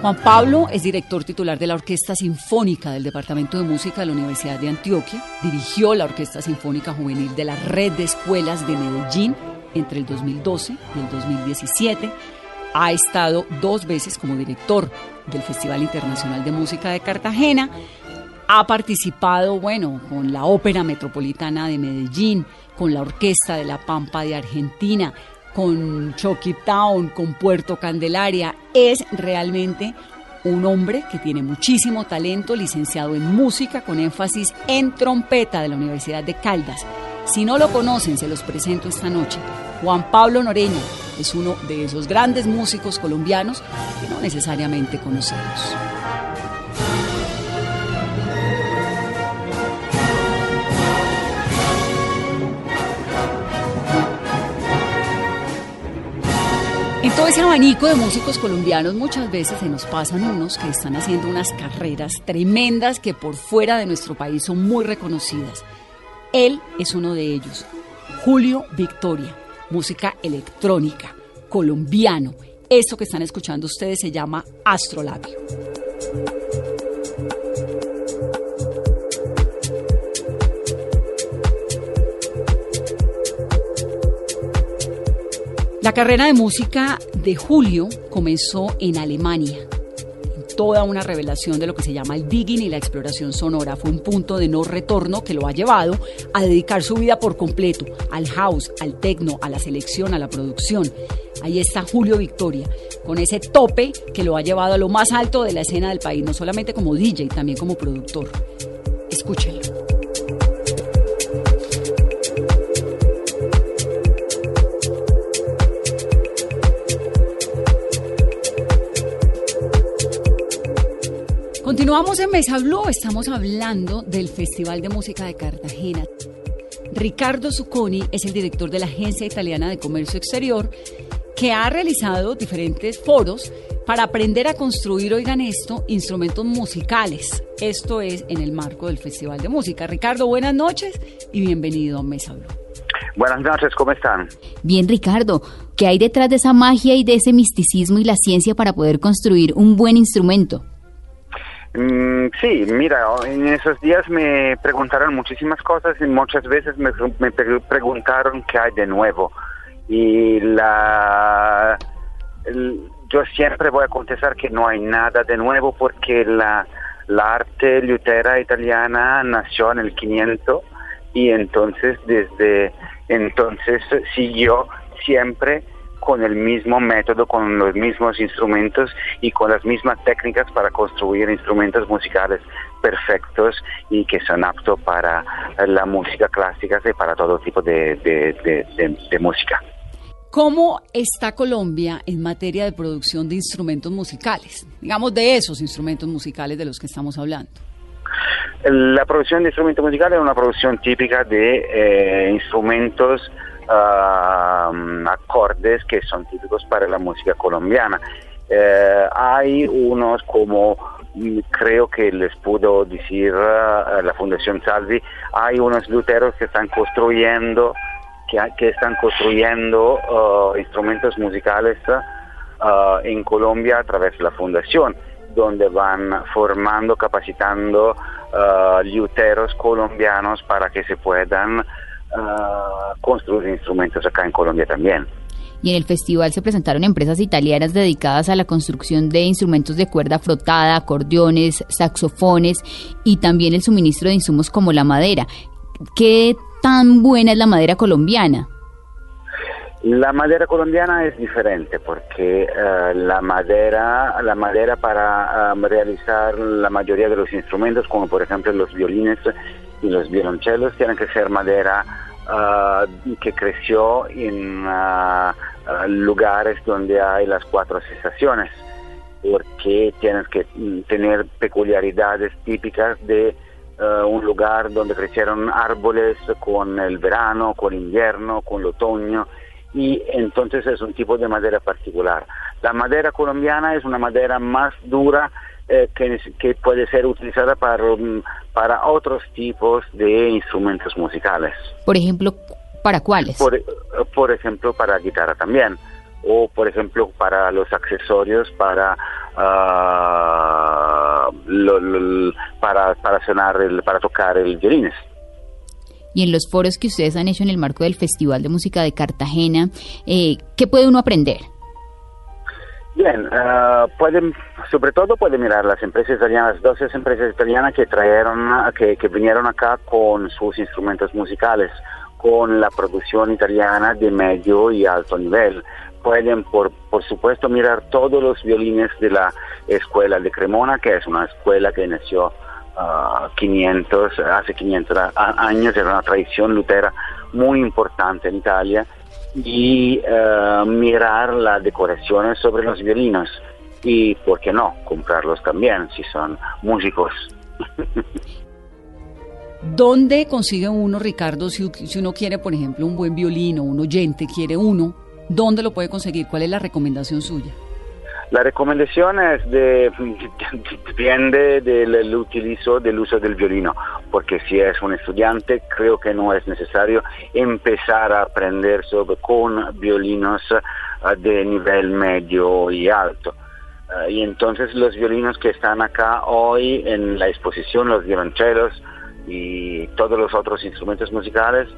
Juan Pablo es director titular de la Orquesta Sinfónica del Departamento de Música de la Universidad de Antioquia. Dirigió la Orquesta Sinfónica Juvenil de la Red de Escuelas de Medellín entre el 2012 y el 2017. Ha estado dos veces como director del Festival Internacional de Música de Cartagena. Ha participado, bueno, con la Ópera Metropolitana de Medellín, con la Orquesta de la Pampa de Argentina, con Chucky Town, con Puerto Candelaria. Es realmente un hombre que tiene muchísimo talento, licenciado en música con énfasis en trompeta de la Universidad de Caldas. Si no lo conocen, se los presento esta noche. Juan Pablo Noreña es uno de esos grandes músicos colombianos que no necesariamente conocemos. En todo ese abanico de músicos colombianos muchas veces se nos pasan unos que están haciendo unas carreras tremendas que por fuera de nuestro país son muy reconocidas. Él es uno de ellos, Julio Victoria, música electrónica, colombiano. Eso que están escuchando ustedes se llama Astrolabio. La carrera de música de Julio comenzó en Alemania. Toda una revelación de lo que se llama el digging y la exploración sonora. Fue un punto de no retorno que lo ha llevado a dedicar su vida por completo al house, al techno, a la selección, a la producción. Ahí está Julio Victoria, con ese tope que lo ha llevado a lo más alto de la escena del país, no solamente como DJ, también como productor. Escúchenlo. Continuamos en Mesa Blue, estamos hablando del Festival de Música de Cartagena. Ricardo Zucconi es el director de la Agencia Italiana de Comercio Exterior que ha realizado diferentes foros para aprender a construir, oigan esto, instrumentos musicales. Esto es en el marco del Festival de Música. Ricardo, buenas noches y bienvenido a Mesa Blue. Buenas noches, ¿cómo están? Bien, Ricardo, ¿qué hay detrás de esa magia y de ese misticismo y la ciencia para poder construir un buen instrumento? Mm, sí, mira, en esos días me preguntaron muchísimas cosas y muchas veces me, preguntaron qué hay de nuevo. Y la, yo siempre voy a contestar que no hay nada de nuevo porque la, la arte lutera italiana nació en el 500 y entonces desde entonces siguió siempre con el mismo método, con los mismos instrumentos y con las mismas técnicas para construir instrumentos musicales perfectos y que son aptos para la música clásica y para todo tipo de, de, música. ¿Cómo está Colombia en materia de producción de instrumentos musicales? Digamos, de esos instrumentos musicales de los que estamos hablando. La producción de instrumentos musicales es una producción típica de eh, instrumentos uh, acordes que son típicos para la música colombiana. Eh, hay unos como mm, creo que les pudo decir uh, la Fundación Salvi, hay unos luteros que están construyendo que, están construyendo uh, instrumentos musicales en Colombia a través de la fundación, donde van formando, capacitando luteros colombianos para que se puedan construir instrumentos acá en Colombia también. Y en el festival se presentaron empresas italianas dedicadas a la construcción de instrumentos de cuerda frotada, acordeones, saxofones y también el suministro de insumos como la madera. ¿Qué tan buena es la madera colombiana? La madera colombiana es diferente porque uh, la madera, la madera para uh, realizar la mayoría de los instrumentos, como por ejemplo los violines y los violonchelos, tienen que ser madera uh, que creció en lugares donde hay las cuatro estaciones, porque tienes que mm, tener peculiaridades típicas de un lugar donde crecieron árboles con el verano, con el invierno, con el otoño y entonces es un tipo de madera particular. La madera colombiana es una madera más dura eh, que, puede ser utilizada para, um, para otros tipos de instrumentos musicales. Por ejemplo, ¿para cuáles? Por, por ejemplo, para guitarra también, o por ejemplo para los accesorios para uh, lo, lo, para para sonar el, para tocar el violines y en los foros que ustedes han hecho en el marco del Festival de Música de Cartagena, eh, ¿qué puede uno aprender? Bien, uh, pueden, sobre todo puede mirar las empresas italianas, dos empresas italianas que trajeron, que, que vinieron acá con sus instrumentos musicales, con la producción italiana de medio y alto nivel. Pueden, por, por supuesto, mirar todos los violines de la escuela de Cremona, que es una escuela que nació uh, 500, hace 500 años, era una tradición lutera muy importante en Italia y uh, mirar las decoraciones sobre los violinos y, ¿por qué no?, comprarlos también si son músicos. ¿Dónde consigue uno, Ricardo, si, si, uno quiere, por ejemplo, un buen violino, un oyente quiere uno, ¿dónde lo puede conseguir? ¿Cuál es la recomendación suya? La recomendación es de, depende del utilizo del uso del violino, porque si es un estudiante creo que no es necesario empezar a aprender sobre, con violinos uh, de nivel medio y alto. Uh, y entonces los violinos que están acá hoy en la exposición, los violonchelos y todos los otros instrumentos musicales,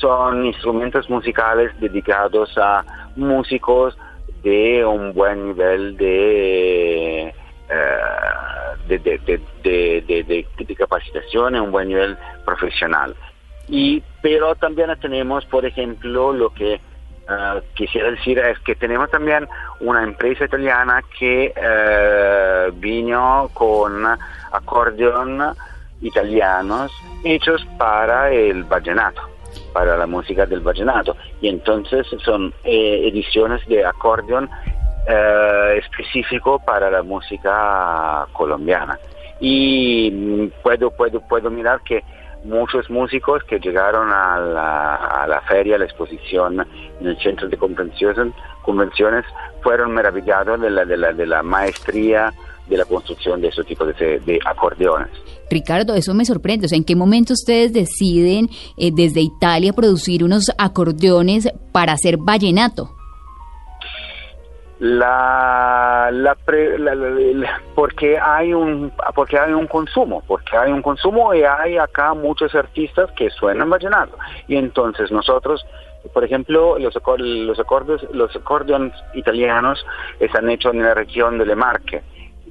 son instrumentos musicales dedicados a músicos de un buen nivel de, uh, de, de, de, de, capacitación, un buen nivel profesional. Y, pero también tenemos, por ejemplo, lo que uh, quisiera decir es que tenemos también una empresa italiana que uh, vino con acordeón italianos hechos para el vallenato para la música del vallenato. Y entonces son eh, ediciones de acordeón eh, específico para la música colombiana. Y mm, puedo puedo puedo mirar que muchos músicos que llegaron a la, a la feria, a la exposición en el centro de convenciones, convenciones fueron maravillados de la, de la, de la maestría de la construcción de ese tipo de, de, acordeones. Ricardo, eso me sorprende. O sea, ¿en qué momento ustedes deciden eh, desde Italia producir unos acordeones para hacer vallenato? La, la, pre, la, la, porque hay un porque hay un consumo porque hay un consumo y hay acá muchos artistas que suenan vallenato y entonces nosotros por ejemplo los los acordes los acordeones italianos están hechos en la región de Le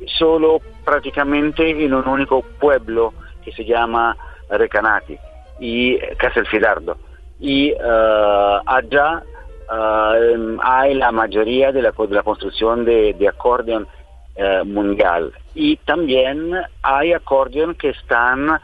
solo prácticamente en un único pueblo que se llama Recanati y Castelfidardo. Y uh, allá uh, hay la mayoría de la, de la construcción de, de acordeón uh, mundial. Y también hay acordeón que están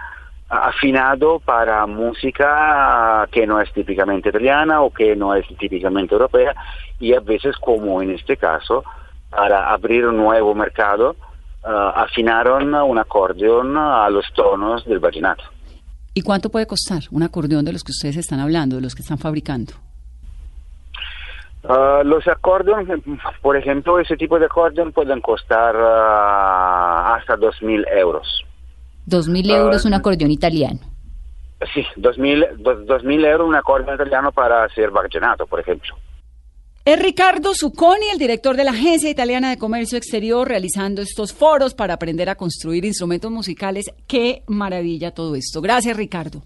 afinados para música que no es típicamente italiana o que no es típicamente europea y a veces como en este caso para abrir un nuevo mercado uh, afinaron un acordeón a los tonos del vallenato. ¿Y cuánto puede costar un acordeón de los que ustedes están hablando, de los que están fabricando? Uh, los acordeones, por ejemplo, ese tipo de acordeón pueden costar uh, hasta 2.000 euros. ¿2.000 euros un acordeón italiano? Sí, 2.000 euros un acordeón italiano para hacer vallenato, por ejemplo. Es Ricardo Zucconi, el director de la Agencia Italiana de Comercio Exterior, realizando estos foros para aprender a construir instrumentos musicales. Qué maravilla todo esto. Gracias, Ricardo.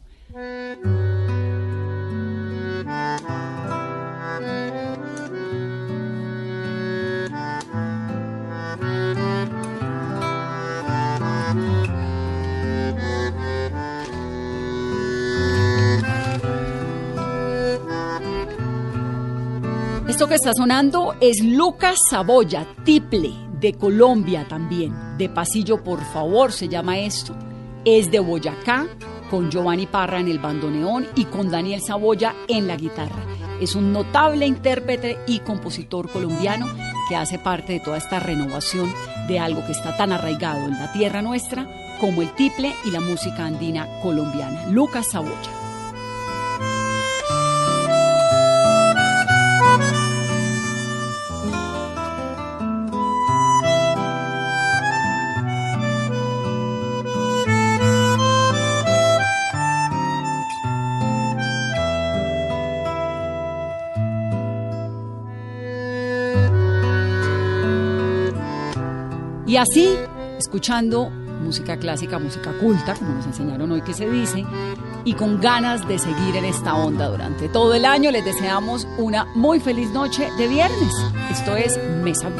Esto que está sonando es Lucas Saboya, Tiple, de Colombia también. De Pasillo, por favor, se llama esto. Es de Boyacá, con Giovanni Parra en el bandoneón y con Daniel Saboya en la guitarra. Es un notable intérprete y compositor colombiano que hace parte de toda esta renovación de algo que está tan arraigado en la tierra nuestra como el tiple y la música andina colombiana. Lucas Saboya. Y así, escuchando música clásica, música culta, como nos enseñaron hoy que se dice, y con ganas de seguir en esta onda durante todo el año, les deseamos una muy feliz noche de viernes. Esto es Mesa